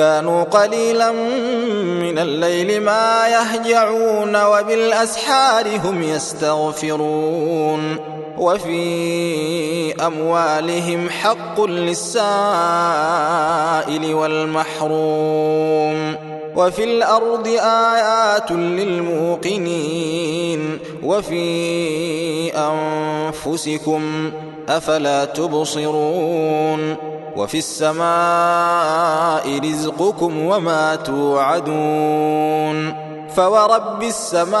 كانوا قليلا من الليل ما يهجعون وبالأسحار هم يستغفرون وفي أموالهم حق للسائل والمحروم وفي الأرض آيات للموقنين وفي أنفسكم أفلا تبصرون وفي السماء رزقكم وما توعدون فورب السماء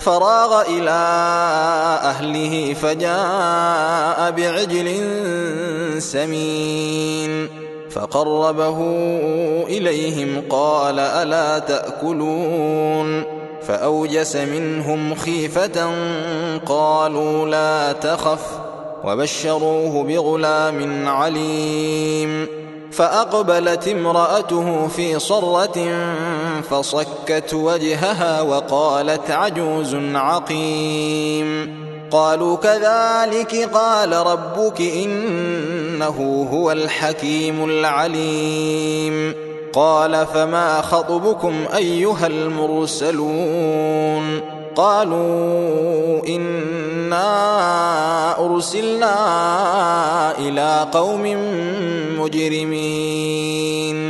فراغ إلى أهله فجاء بعجل سمين فقربه إليهم قال ألا تأكلون فأوجس منهم خيفة قالوا لا تخف وبشروه بغلام عليم فأقبلت امرأته في صرة فصكت وجهها وقالت عجوز عقيم. قالوا كذلك قال ربك إنه هو الحكيم العليم. قال فما خطبكم أيها المرسلون؟ قالوا إنا أرسلنا إلى قوم مجرمين.